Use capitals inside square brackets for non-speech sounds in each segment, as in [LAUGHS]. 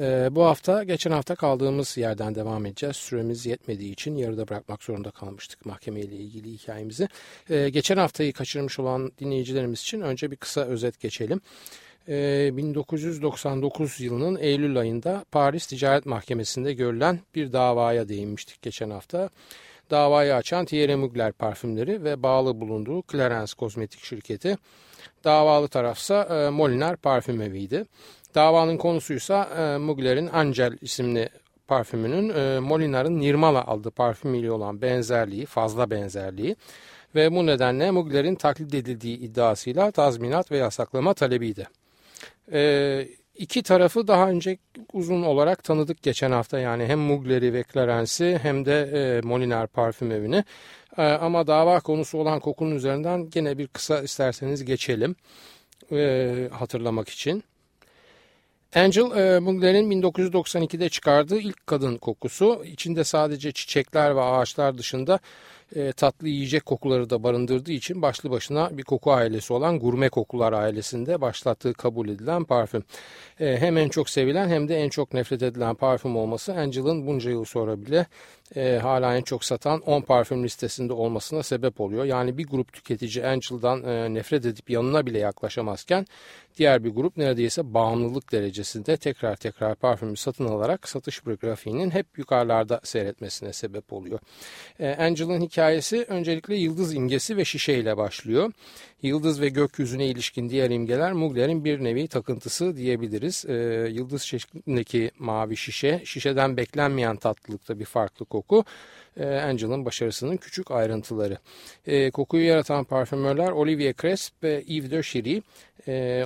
Ee, bu hafta geçen hafta kaldığımız yerden devam edeceğiz. Süremiz yetmediği için yarıda bırakmak zorunda kalmıştık mahkemeyle ilgili hikayemizi. Ee, geçen haftayı kaçırmış olan dinleyicilerimiz için önce bir kısa özet geçelim. Ee, 1999 yılının Eylül ayında Paris Ticaret Mahkemesi'nde görülen bir davaya değinmiştik geçen hafta. Davayı açan Thierry Mugler parfümleri ve bağlı bulunduğu Clarence Kozmetik şirketi. Davalı tarafsa e, Molinar parfüm eviydi. Davanın konusuysa e, Mugler'in Angel isimli parfümünün e, Molinar'ın Nirmala adlı parfümüyle olan benzerliği, fazla benzerliği ve bu nedenle Mugler'in taklit edildiği iddiasıyla tazminat ve yasaklama talebiydi. E, iki tarafı daha önce uzun olarak tanıdık geçen hafta yani hem Mugler'i ve Clarence'i hem de e, Molinar parfüm evini. E, ama dava konusu olan kokunun üzerinden gene bir kısa isterseniz geçelim e, hatırlamak için. Angel e, Mugler'in 1992'de çıkardığı ilk kadın kokusu. İçinde sadece çiçekler ve ağaçlar dışında e, tatlı yiyecek kokuları da barındırdığı için başlı başına bir koku ailesi olan gurme kokular ailesinde başlattığı kabul edilen parfüm. E, hem en çok sevilen hem de en çok nefret edilen parfüm olması Angel'ın bunca yıl sonra bile e, hala en çok satan 10 parfüm listesinde olmasına sebep oluyor. Yani bir grup tüketici Angel'dan e, nefret edip yanına bile yaklaşamazken diğer bir grup neredeyse bağımlılık derecesinde tekrar tekrar parfümü satın alarak satış grafiğinin hep yukarılarda seyretmesine sebep oluyor. E, Angel'ın öncelikle yıldız imgesi ve şişe ile başlıyor. Yıldız ve gökyüzüne ilişkin diğer imgeler Mugler'in bir nevi takıntısı diyebiliriz. E, yıldız şeklindeki mavi şişe, şişeden beklenmeyen tatlılıkta bir farklı koku. E, Angel'ın başarısının küçük ayrıntıları. E, kokuyu yaratan parfümörler Olivier Cresp ve Yves de Chiry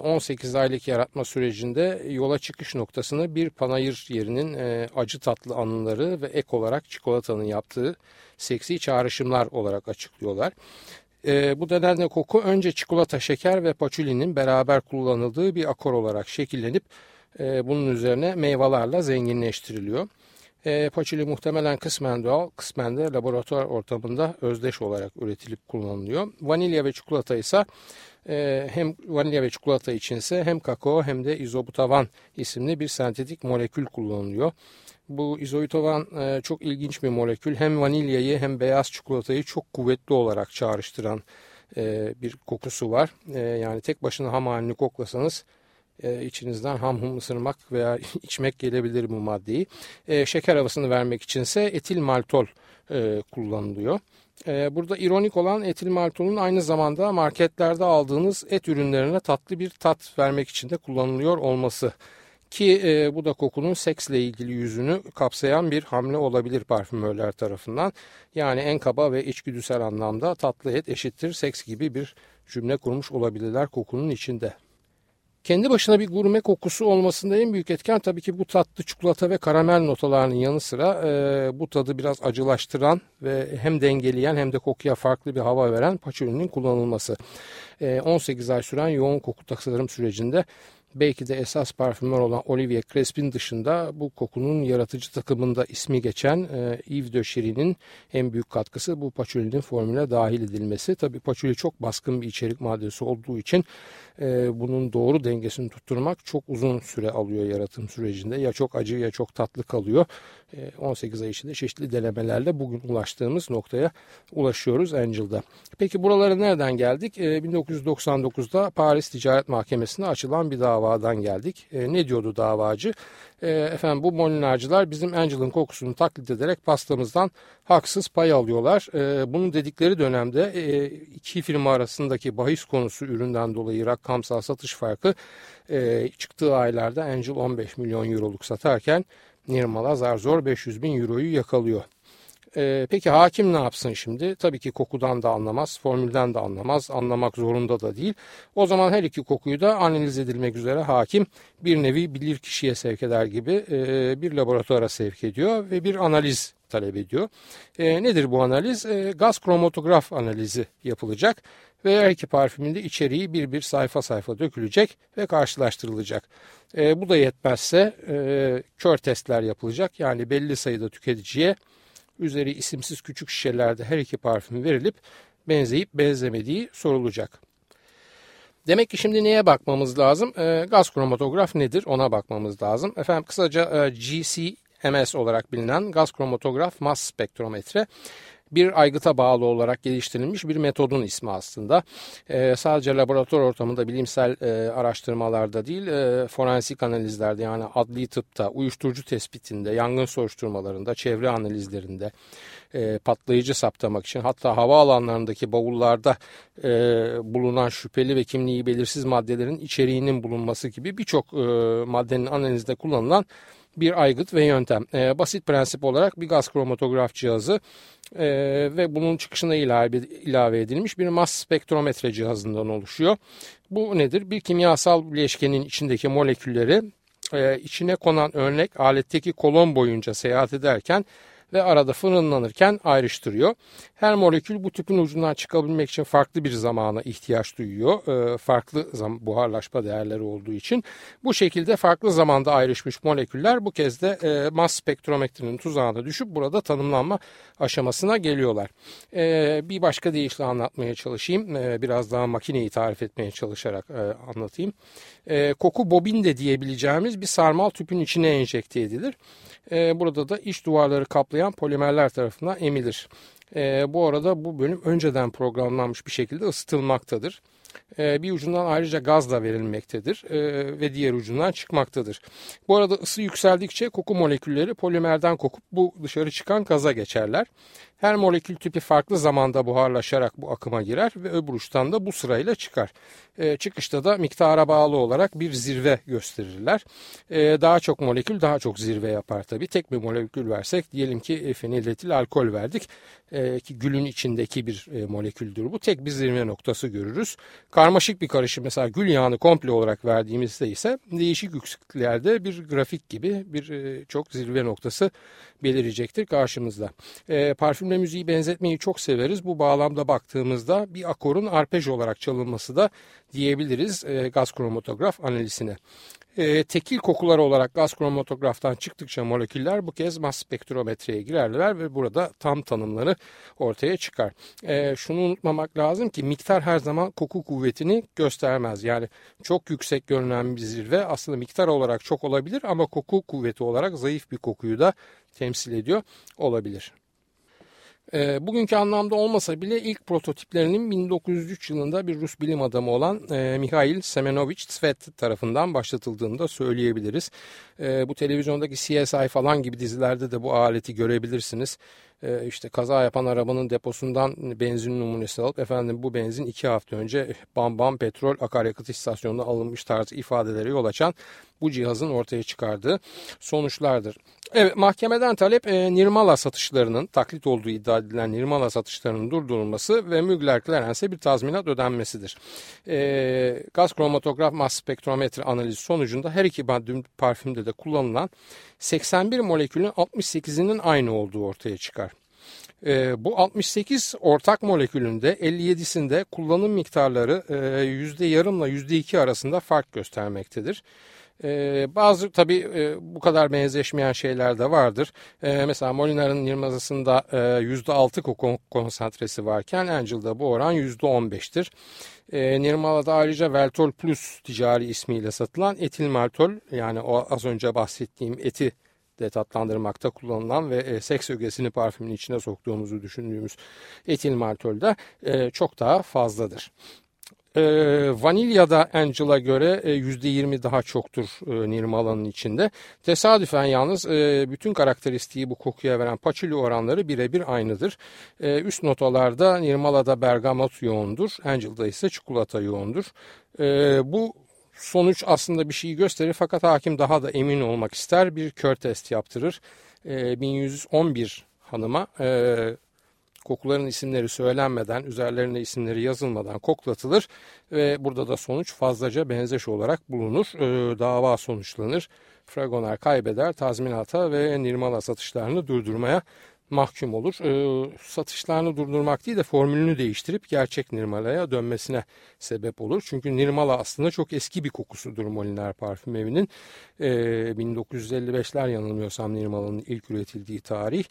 18 aylık yaratma sürecinde yola çıkış noktasını bir panayır yerinin acı tatlı anıları ve ek olarak çikolatanın yaptığı seksi çağrışımlar olarak açıklıyorlar. E, bu nedenle koku önce çikolata, şeker ve paçulinin beraber kullanıldığı bir akor olarak şekillenip e, bunun üzerine meyvelerle zenginleştiriliyor. E, paçuli muhtemelen kısmen doğal, kısmen de laboratuvar ortamında özdeş olarak üretilip kullanılıyor. Vanilya ve çikolata ise e, hem vanilya ve çikolata içinse hem kakao hem de izobutavan isimli bir sentetik molekül kullanılıyor. Bu izoitovan e, çok ilginç bir molekül. Hem vanilyayı hem beyaz çikolatayı çok kuvvetli olarak çağrıştıran e, bir kokusu var. E, yani tek başına ham halini koklasanız e, içinizden ham hum ısırmak veya [LAUGHS] içmek gelebilir bu maddeyi. E, şeker havasını vermek içinse etil maltol e, kullanılıyor. E, burada ironik olan etil maltolun aynı zamanda marketlerde aldığınız et ürünlerine tatlı bir tat vermek için de kullanılıyor olması. Ki e, bu da kokunun seksle ilgili yüzünü kapsayan bir hamle olabilir parfümörler tarafından. Yani en kaba ve içgüdüsel anlamda tatlı et eşittir seks gibi bir cümle kurmuş olabilirler kokunun içinde. Kendi başına bir gurme kokusu olmasında en büyük etken tabii ki bu tatlı çikolata ve karamel notalarının yanı sıra e, bu tadı biraz acılaştıran ve hem dengeleyen hem de kokuya farklı bir hava veren paçolinin kullanılması. E, 18 ay süren yoğun koku tasarım sürecinde belki de esas parfümör olan Olivier Crespin dışında bu kokunun yaratıcı takımında ismi geçen e, Yves de Chiry'nin en büyük katkısı bu paçolinin formüle dahil edilmesi. Tabi paçoli çok baskın bir içerik maddesi olduğu için e, bunun doğru dengesini tutturmak çok uzun süre alıyor yaratım sürecinde. Ya çok acı ya çok tatlı kalıyor. E, 18 ay içinde çeşitli denemelerle bugün ulaştığımız noktaya ulaşıyoruz Angel'da. Peki buralara nereden geldik? E, 1999'da Paris Ticaret Mahkemesi'nde açılan bir davadan geldik. E, ne diyordu davacı? E, efendim bu molinarcılar bizim Angel'ın kokusunu taklit ederek pastamızdan haksız pay alıyorlar. E, bunun dedikleri dönemde e, iki firma arasındaki bahis konusu üründen dolayı rakamsal satış farkı e, çıktığı aylarda Angel 15 milyon euroluk satarken Nirmala zar zor 500 bin euroyu yakalıyor. E, peki hakim ne yapsın şimdi? Tabii ki kokudan da anlamaz, formülden de anlamaz, anlamak zorunda da değil. O zaman her iki kokuyu da analiz edilmek üzere hakim bir nevi bilir kişiye sevk eder gibi e, bir laboratuvara sevk ediyor ve bir analiz talep ediyor. E, nedir bu analiz? E, gaz kromatograf analizi yapılacak ve her iki parfümün de içeriği bir bir sayfa sayfa dökülecek ve karşılaştırılacak. E, bu da yetmezse e, kör testler yapılacak. Yani belli sayıda tüketiciye üzeri isimsiz küçük şişelerde her iki parfüm verilip benzeyip benzemediği sorulacak. Demek ki şimdi neye bakmamız lazım? E, gaz kromatograf nedir ona bakmamız lazım. Efendim kısaca e, GCMS olarak bilinen gaz kromatograf mas spektrometre bir aygıta bağlı olarak geliştirilmiş bir metodun ismi aslında. E, sadece laboratuvar ortamında bilimsel e, araştırmalarda değil e, forensik analizlerde yani adli tıpta, uyuşturucu tespitinde, yangın soruşturmalarında, çevre analizlerinde e, patlayıcı saptamak için hatta havaalanlarındaki bavullarda e, bulunan şüpheli ve kimliği belirsiz maddelerin içeriğinin bulunması gibi birçok e, maddenin analizde kullanılan bir aygıt ve yöntem. E, basit prensip olarak bir gaz kromatograf cihazı e, ve bunun çıkışına ilave, ilave edilmiş bir mas spektrometre cihazından oluşuyor. Bu nedir? Bir kimyasal bileşkenin içindeki molekülleri e, içine konan örnek aletteki kolon boyunca seyahat ederken ve arada fırınlanırken ayrıştırıyor. Her molekül bu tüpün ucundan çıkabilmek için farklı bir zamana ihtiyaç duyuyor. E, farklı buharlaşma değerleri olduğu için. Bu şekilde farklı zamanda ayrışmış moleküller bu kez de e, mas spektrometrinin tuzağına düşüp burada tanımlanma aşamasına geliyorlar. E, bir başka deyişle anlatmaya çalışayım. E, biraz daha makineyi tarif etmeye çalışarak e, anlatayım. Koku bobin de diyebileceğimiz bir sarmal tüpün içine enjekte edilir. Burada da iç duvarları kaplayan polimerler tarafından emilir. E, bu arada bu bölüm önceden programlanmış bir şekilde ısıtılmaktadır. E, bir ucundan ayrıca gaz da verilmektedir e, ve diğer ucundan çıkmaktadır. Bu arada ısı yükseldikçe koku molekülleri polimerden kokup bu dışarı çıkan gaza geçerler. Her molekül tipi farklı zamanda buharlaşarak bu akıma girer ve öbür uçtan da bu sırayla çıkar. E, çıkışta da miktara bağlı olarak bir zirve gösterirler. Daha çok molekül daha çok zirve yapar tabi. Tek bir molekül versek diyelim ki feniletil alkol verdik ki gülün içindeki bir e, moleküldür bu. Tek bir zirve noktası görürüz. Karmaşık bir karışım mesela gül yağını komple olarak verdiğimizde ise değişik yüksekliklerde bir grafik gibi bir e, çok zirve noktası belirecektir karşımızda. E, parfümle müziği benzetmeyi çok severiz. Bu bağlamda baktığımızda bir akorun arpej olarak çalınması da diyebiliriz e, gaz kromatograf analizine. E, tekil kokular olarak gaz kromatograftan çıktıkça moleküller bu kez mas spektrometreye girerler ve burada tam tanımları ortaya çıkar. E, şunu unutmamak lazım ki miktar her zaman koku kuvvetini göstermez. Yani çok yüksek görünen bir zirve aslında miktar olarak çok olabilir ama koku kuvveti olarak zayıf bir kokuyu da temsil ediyor olabilir. E, bugünkü anlamda olmasa bile ilk prototiplerinin 1903 yılında bir Rus bilim adamı olan e, Mikhail Semenovich Tsvet tarafından başlatıldığını da söyleyebiliriz. E, bu televizyondaki CSI falan gibi dizilerde de bu aleti görebilirsiniz e, işte kaza yapan arabanın deposundan benzin numunesi alıp efendim bu benzin iki hafta önce Bam Bam Petrol Akaryakıt istasyonunda alınmış tarzı ifadeleri yol açan bu cihazın ortaya çıkardığı sonuçlardır. Evet mahkemeden talep e, Nirmala satışlarının taklit olduğu iddia edilen Nirmala satışlarının durdurulması ve Mügler Clarence'e bir tazminat ödenmesidir. E, gaz kromatograf mas spektrometre analizi sonucunda her iki parfümde de kullanılan 81 molekülün 68'inin aynı olduğu ortaya çıkar. E, bu 68 ortak molekülünde 57'sinde kullanım miktarları e, yarımla yüzde iki arasında fark göstermektedir. Ee, bazı tabii e, bu kadar benzeşmeyen şeyler de vardır. Ee, mesela Molinar'ın Nirmazası'nda e, %6 koku konsantresi varken Angel'da bu oran %15'tir. Ee, Nirmala'da ayrıca Veltol Plus ticari ismiyle satılan etil maltol yani o az önce bahsettiğim eti de tatlandırmakta kullanılan ve e, seks ögesini parfümün içine soktuğumuzu düşündüğümüz etil maltol da e, çok daha fazladır. E, vanilyada Angel'a göre e, %20 daha çoktur e, Nirmala'nın içinde. Tesadüfen yalnız e, bütün karakteristiği bu kokuya veren paçuli oranları birebir aynıdır. E, üst notalarda Nirmala'da bergamot yoğundur, Angel'da ise çikolata yoğundur. E, bu sonuç aslında bir şeyi gösterir fakat hakim daha da emin olmak ister bir kör test yaptırır. E, 1111 hanıma e, kokuların isimleri söylenmeden, üzerlerine isimleri yazılmadan koklatılır ve burada da sonuç fazlaca benzeş olarak bulunur. E, dava sonuçlanır. Fragoner kaybeder, tazminata ve Nirmala satışlarını durdurmaya mahkum olur. E, satışlarını durdurmak değil de formülünü değiştirip gerçek Nirmala'ya dönmesine sebep olur. Çünkü Nirmala aslında çok eski bir kokusudur Moliner Parfüm Evi'nin. E, 1955'ler yanılmıyorsam Nirmala'nın ilk üretildiği tarih.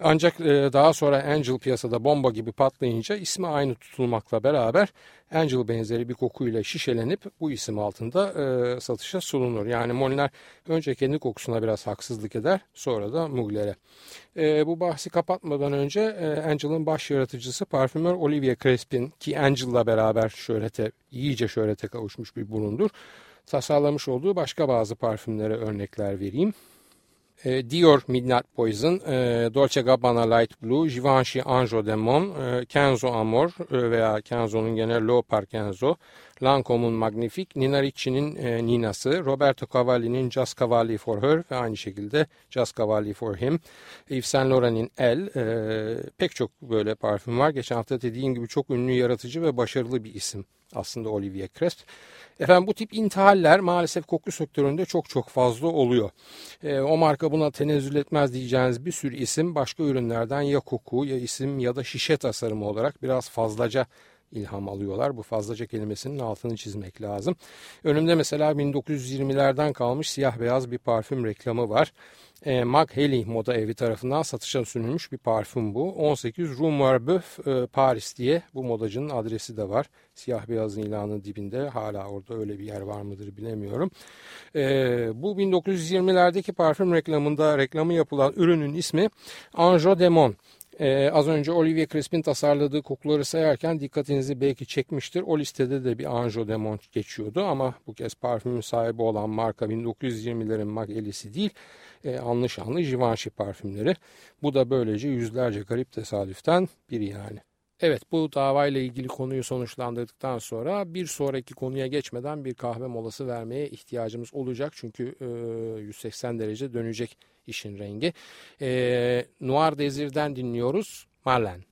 Ancak e, daha sonra Angel piyasada bomba gibi patlayınca ismi aynı tutulmakla beraber Angel benzeri bir kokuyla şişelenip bu isim altında e, satışa sunulur. Yani Moliner önce kendi kokusuna biraz haksızlık eder sonra da Mugler'e. E, bu bahsi kapatmadan önce e, Angel'ın baş yaratıcısı parfümör Olivier Crespin ki Angel'la beraber şöhrete, iyice şöhrete kavuşmuş bir burundur. Tasarlamış olduğu başka bazı parfümlere örnekler vereyim. E, Dior Midnight Poison, e, Dolce Gabbana Light Blue, Givenchy Anjo Demon, e, Kenzo Amor e, veya Kenzo'nun gene Leopard Kenzo, Lancome'un Magnifique, Nina Ricci'nin e, Nina'sı, Roberto Cavalli'nin Just Cavalli for Her ve aynı şekilde Just Cavalli for Him, Yves Saint Laurent'in El, e, pek çok böyle parfüm var. Geçen hafta dediğim gibi çok ünlü, yaratıcı ve başarılı bir isim aslında Olivier Cresp. Efendim bu tip intihaller maalesef koku sektöründe çok çok fazla oluyor. E, o marka buna tenezzül etmez diyeceğiniz bir sürü isim başka ürünlerden ya koku ya isim ya da şişe tasarımı olarak biraz fazlaca ilham alıyorlar. Bu fazlaca kelimesinin altını çizmek lazım. Önümde mesela 1920'lerden kalmış siyah beyaz bir parfüm reklamı var. E, Mark Haley moda evi tarafından satışa sunulmuş bir parfüm bu. 18 Rue Marbeuf e, Paris diye bu modacının adresi de var. Siyah beyaz ilanın dibinde hala orada öyle bir yer var mıdır bilemiyorum. E, bu 1920'lerdeki parfüm reklamında reklamı yapılan ürünün ismi Anjo Demon. Ee, az önce Olivier Crispin tasarladığı kokuları sayarken dikkatinizi belki çekmiştir. O listede de bir Anjo Demon geçiyordu ama bu kez parfümün sahibi olan marka 1920'lerin Mag Elisi değil, e, anlı şanlı Givenchy parfümleri. Bu da böylece yüzlerce garip tesadüften biri yani. Evet bu davayla ilgili konuyu sonuçlandırdıktan sonra bir sonraki konuya geçmeden bir kahve molası vermeye ihtiyacımız olacak. Çünkü e, 180 derece dönecek işin rengi. E, Noir Desir'den dinliyoruz Marlen.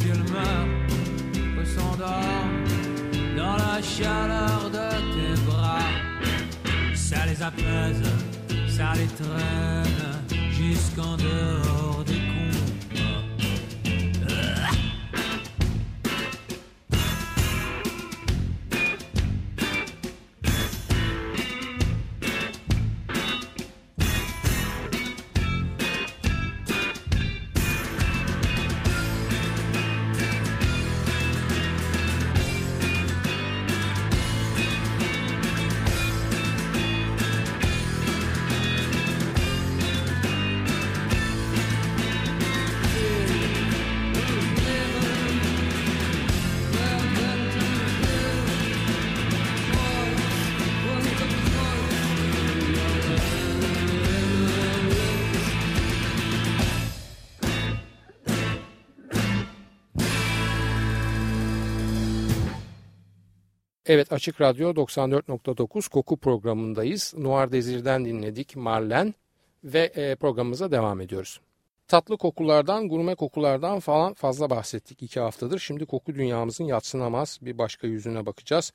qu'il meurt ou s'endort dans la chaleur de tes bras. Ça les apaise, ça les traîne jusqu'en dehors du Evet Açık Radyo 94.9 koku programındayız. Noir Dezir'den dinledik Marlen ve e, programımıza devam ediyoruz. Tatlı kokulardan, gurme kokulardan falan fazla bahsettik iki haftadır. Şimdi koku dünyamızın yatsınamaz bir başka yüzüne bakacağız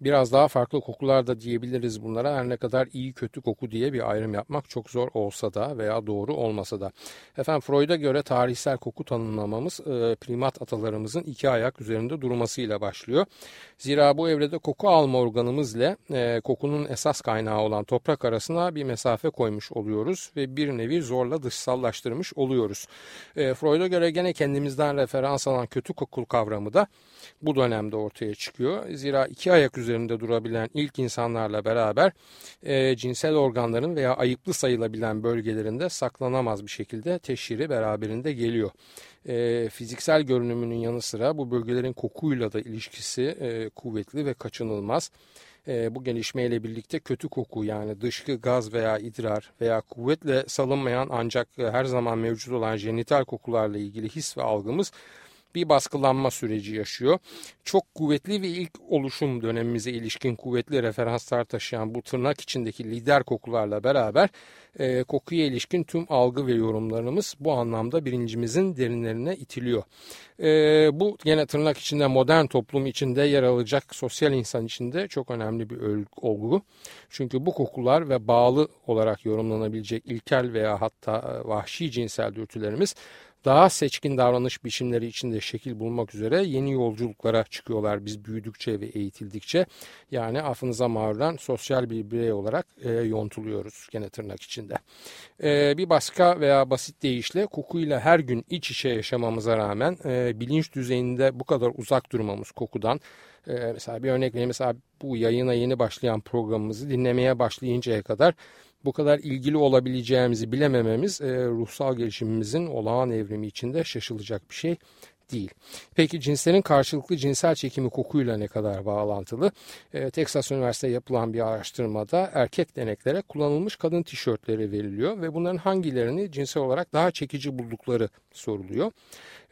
biraz daha farklı kokular da diyebiliriz bunlara. Her ne kadar iyi kötü koku diye bir ayrım yapmak çok zor olsa da veya doğru olmasa da. Efendim Freud'a göre tarihsel koku tanımlamamız e, primat atalarımızın iki ayak üzerinde durmasıyla başlıyor. Zira bu evrede koku alma organımız ile e, kokunun esas kaynağı olan toprak arasına bir mesafe koymuş oluyoruz ve bir nevi zorla dışsallaştırmış oluyoruz. E, Freud'a göre gene kendimizden referans alan kötü kokul kavramı da bu dönemde ortaya çıkıyor. Zira iki ayak üzerinde durabilen ilk insanlarla beraber e, cinsel organların veya ayıplı sayılabilen bölgelerinde saklanamaz bir şekilde teşhiri beraberinde geliyor. E, fiziksel görünümünün yanı sıra bu bölgelerin kokuyla da ilişkisi e, kuvvetli ve kaçınılmaz. E, bu gelişmeyle birlikte kötü koku yani dışkı, gaz veya idrar veya kuvvetle salınmayan ancak her zaman mevcut olan jenital kokularla ilgili his ve algımız bir baskılanma süreci yaşıyor. Çok kuvvetli ve ilk oluşum dönemimize ilişkin kuvvetli referanslar taşıyan bu tırnak içindeki lider kokularla beraber e, kokuya ilişkin tüm algı ve yorumlarımız bu anlamda birincimizin derinlerine itiliyor. E, bu yine tırnak içinde modern toplum içinde yer alacak sosyal insan içinde çok önemli bir olgu. Çünkü bu kokular ve bağlı olarak yorumlanabilecek ilkel veya hatta e, vahşi cinsel dürtülerimiz daha seçkin davranış biçimleri içinde şekil bulmak üzere yeni yolculuklara çıkıyorlar biz büyüdükçe ve eğitildikçe. Yani affınıza mağruren sosyal bir birey olarak e, yontuluyoruz gene tırnak içinde. E, bir başka veya basit deyişle kokuyla her gün iç içe yaşamamıza rağmen e, bilinç düzeyinde bu kadar uzak durmamız kokudan e, mesela bir örnek vereyim mesela bu yayına yeni başlayan programımızı dinlemeye başlayıncaya kadar bu kadar ilgili olabileceğimizi bilemememiz e, ruhsal gelişimimizin olağan evrimi içinde şaşılacak bir şey değil. Peki cinslerin karşılıklı cinsel çekimi kokuyla ne kadar bağlantılı? E, Texas Üniversitesi yapılan bir araştırmada erkek deneklere kullanılmış kadın tişörtleri veriliyor ve bunların hangilerini cinsel olarak daha çekici buldukları soruluyor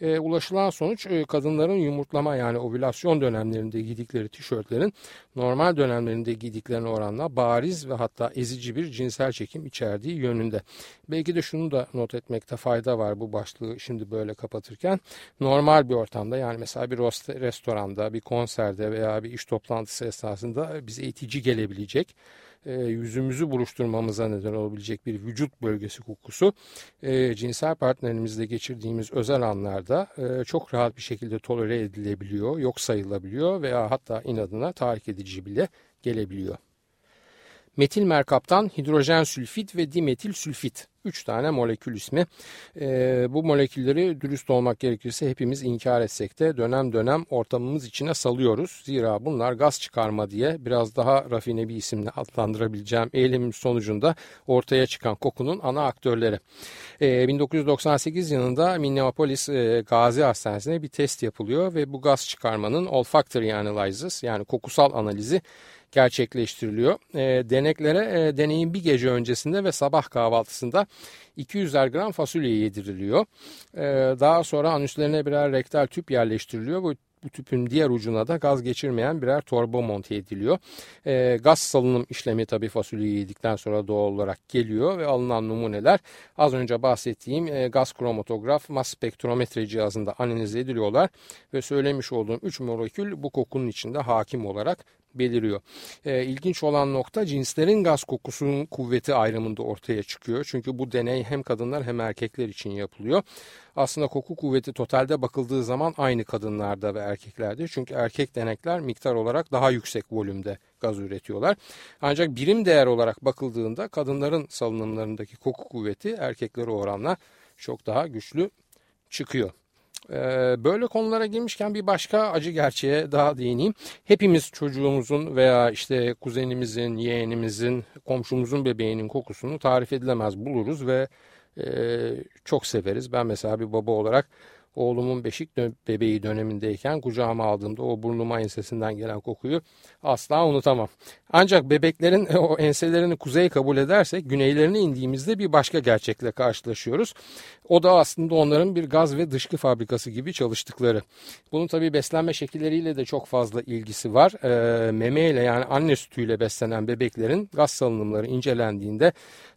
e, ulaşılan sonuç e, kadınların yumurtlama yani ovülasyon dönemlerinde giydikleri tişörtlerin normal dönemlerinde giydiklerine oranla bariz ve hatta ezici bir cinsel çekim içerdiği yönünde. Belki de şunu da not etmekte fayda var bu başlığı şimdi böyle kapatırken. Normal bir ortamda yani mesela bir restoranda, bir konserde veya bir iş toplantısı esnasında bize itici gelebilecek e, yüzümüzü buruşturmamıza neden olabilecek bir vücut bölgesi kokusu e, cinsel partnerimizle geçirdiğimiz özel anlarda e, çok rahat bir şekilde tolere edilebiliyor, yok sayılabiliyor veya hatta inadına tahrik edici bile gelebiliyor. Metil merkaptan hidrojen sülfit ve dimetil sülfit. Üç tane molekül ismi. E, bu molekülleri dürüst olmak gerekirse hepimiz inkar etsek de dönem dönem ortamımız içine salıyoruz. Zira bunlar gaz çıkarma diye biraz daha rafine bir isimle adlandırabileceğim eylemin sonucunda ortaya çıkan kokunun ana aktörleri. E, 1998 yılında Minneapolis e, Gazi Hastanesi'ne bir test yapılıyor ve bu gaz çıkarmanın olfactory analysis yani kokusal analizi gerçekleştiriliyor. E, deneklere e, deneyin bir gece öncesinde ve sabah kahvaltısında 200'er gram fasulye yediriliyor. E, daha sonra anüslerine birer rektal tüp yerleştiriliyor. Bu bu tüpün diğer ucuna da gaz geçirmeyen birer torba monte ediliyor. E, gaz salınım işlemi tabii fasulyeyi yedikten sonra doğal olarak geliyor ve alınan numuneler az önce bahsettiğim e, gaz kromatograf mas spektrometre cihazında analiz ediliyorlar ve söylemiş olduğum 3 molekül bu kokunun içinde hakim olarak beliriyor. E, ilginç olan nokta cinslerin gaz kokusunun kuvveti ayrımında ortaya çıkıyor. Çünkü bu deney hem kadınlar hem erkekler için yapılıyor. Aslında koku kuvveti totalde bakıldığı zaman aynı kadınlarda ve erkeklerde. Çünkü erkek denekler miktar olarak daha yüksek volümde gaz üretiyorlar. Ancak birim değer olarak bakıldığında kadınların salınımlarındaki koku kuvveti erkeklere oranla çok daha güçlü çıkıyor. Ee, böyle konulara girmişken bir başka acı gerçeğe daha değineyim. Hepimiz çocuğumuzun veya işte kuzenimizin, yeğenimizin, komşumuzun bebeğinin kokusunu tarif edilemez buluruz ve e, çok severiz. Ben mesela bir baba olarak oğlumun beşik dö bebeği dönemindeyken kucağıma aldığımda o burnuma ensesinden gelen kokuyu asla unutamam. Ancak bebeklerin [LAUGHS] o enselerini kuzey kabul edersek güneylerine indiğimizde bir başka gerçekle karşılaşıyoruz. O da aslında onların bir gaz ve dışkı fabrikası gibi çalıştıkları. Bunun tabi beslenme şekilleriyle de çok fazla ilgisi var. E, meme yani anne sütüyle beslenen bebeklerin gaz salınımları incelendiğinde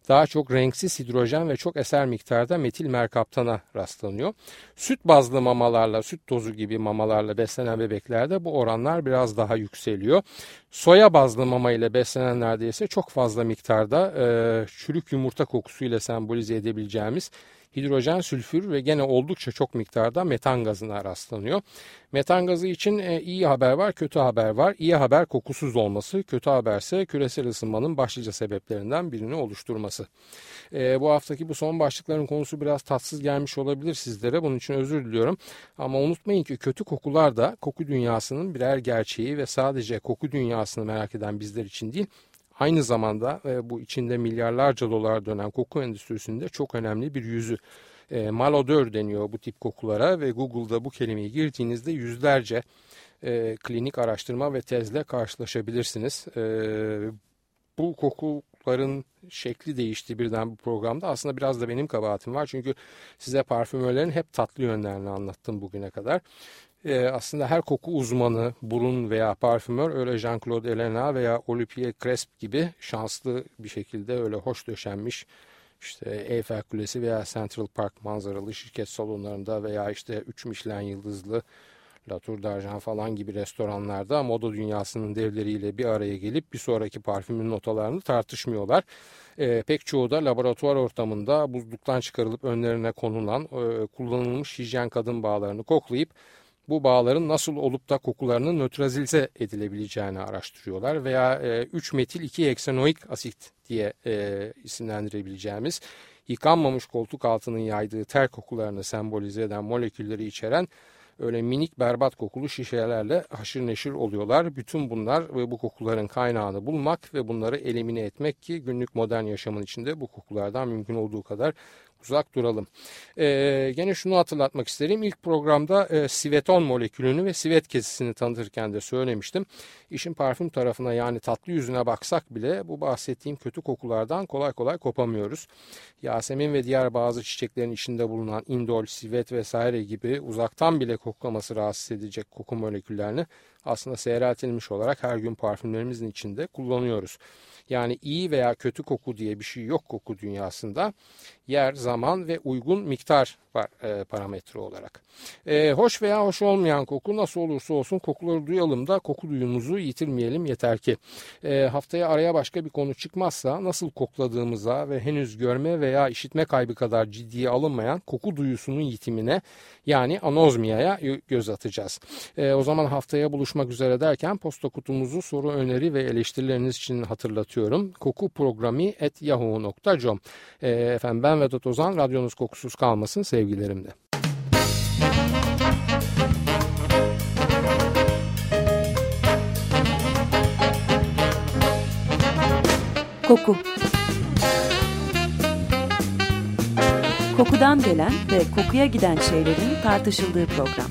daha çok renksiz hidrojen ve çok eser miktarda metil merkaptana rastlanıyor. Süt bazlı mamalarla, süt tozu gibi mamalarla beslenen bebeklerde bu oranlar biraz daha yükseliyor. Soya bazlı mama ile beslenenlerde ise çok fazla miktarda e, çürük yumurta kokusuyla sembolize edebileceğimiz hidrojen, sülfür ve gene oldukça çok miktarda metan gazına rastlanıyor. Metan gazı için e, iyi haber var, kötü haber var. İyi haber kokusuz olması, kötü haberse küresel ısınmanın başlıca sebeplerinden birini oluşturması. E, bu haftaki bu son başlıkların konusu biraz tatsız gelmiş olabilir sizlere. Bunun için özür diliyorum. Ama unutmayın ki kötü kokular da koku dünyasının birer gerçeği ve sadece koku dünyasını merak eden bizler için değil, Aynı zamanda e, bu içinde milyarlarca dolar dönen koku endüstrisinde çok önemli bir yüzü. E, malodör deniyor bu tip kokulara ve Google'da bu kelimeyi girdiğinizde yüzlerce e, klinik araştırma ve tezle karşılaşabilirsiniz. E, bu kokuların şekli değişti birden bu programda. Aslında biraz da benim kabahatim var. Çünkü size parfümörlerin hep tatlı yönlerini anlattım bugüne kadar e, aslında her koku uzmanı, burun veya parfümör öyle Jean-Claude Elena veya Olivier Cresp gibi şanslı bir şekilde öyle hoş döşenmiş işte Eiffel Kulesi veya Central Park manzaralı şirket salonlarında veya işte 3 Michelin yıldızlı La Tour d'Argent falan gibi restoranlarda moda dünyasının devleriyle bir araya gelip bir sonraki parfümün notalarını tartışmıyorlar. E, pek çoğu da laboratuvar ortamında buzluktan çıkarılıp önlerine konulan e, kullanılmış hijyen kadın bağlarını koklayıp bu bağların nasıl olup da kokularının nötralize edilebileceğini araştırıyorlar veya e, 3 metil 2 heksanoik asit diye e, isimlendirebileceğimiz yıkanmamış koltuk altının yaydığı ter kokularını sembolize eden molekülleri içeren öyle minik berbat kokulu şişelerle haşır neşir oluyorlar. Bütün bunlar ve bu kokuların kaynağını bulmak ve bunları elimine etmek ki günlük modern yaşamın içinde bu kokulardan mümkün olduğu kadar uzak duralım. Ee, gene şunu hatırlatmak isterim. İlk programda e, siveton molekülünü ve sivet kesisini tanıtırken de söylemiştim. İşin parfüm tarafına yani tatlı yüzüne baksak bile bu bahsettiğim kötü kokulardan kolay kolay kopamıyoruz. Yasemin ve diğer bazı çiçeklerin içinde bulunan indol, sivet vesaire gibi uzaktan bile koklaması rahatsız edecek koku moleküllerini aslında seyreltilmiş olarak her gün parfümlerimizin içinde kullanıyoruz. Yani iyi veya kötü koku diye bir şey yok koku dünyasında. Yer, zaman ve uygun miktar var e, parametre olarak. E, hoş veya hoş olmayan koku nasıl olursa olsun kokuları duyalım da koku duyumuzu yitirmeyelim yeter ki. E, haftaya araya başka bir konu çıkmazsa nasıl kokladığımıza ve henüz görme veya işitme kaybı kadar ciddiye alınmayan koku duyusunun yitimine yani anozmiyaya göz atacağız. E, o zaman haftaya buluşmak üzere derken posta kutumuzu soru, öneri ve eleştirileriniz için hatırlatıyorum. Koku programı at yahoo.com e, Efendim ben Vedat Ozan, radyonuz kokusuz kalmasın sevgilerimle. Koku Kokudan gelen ve kokuya giden şeylerin tartışıldığı program.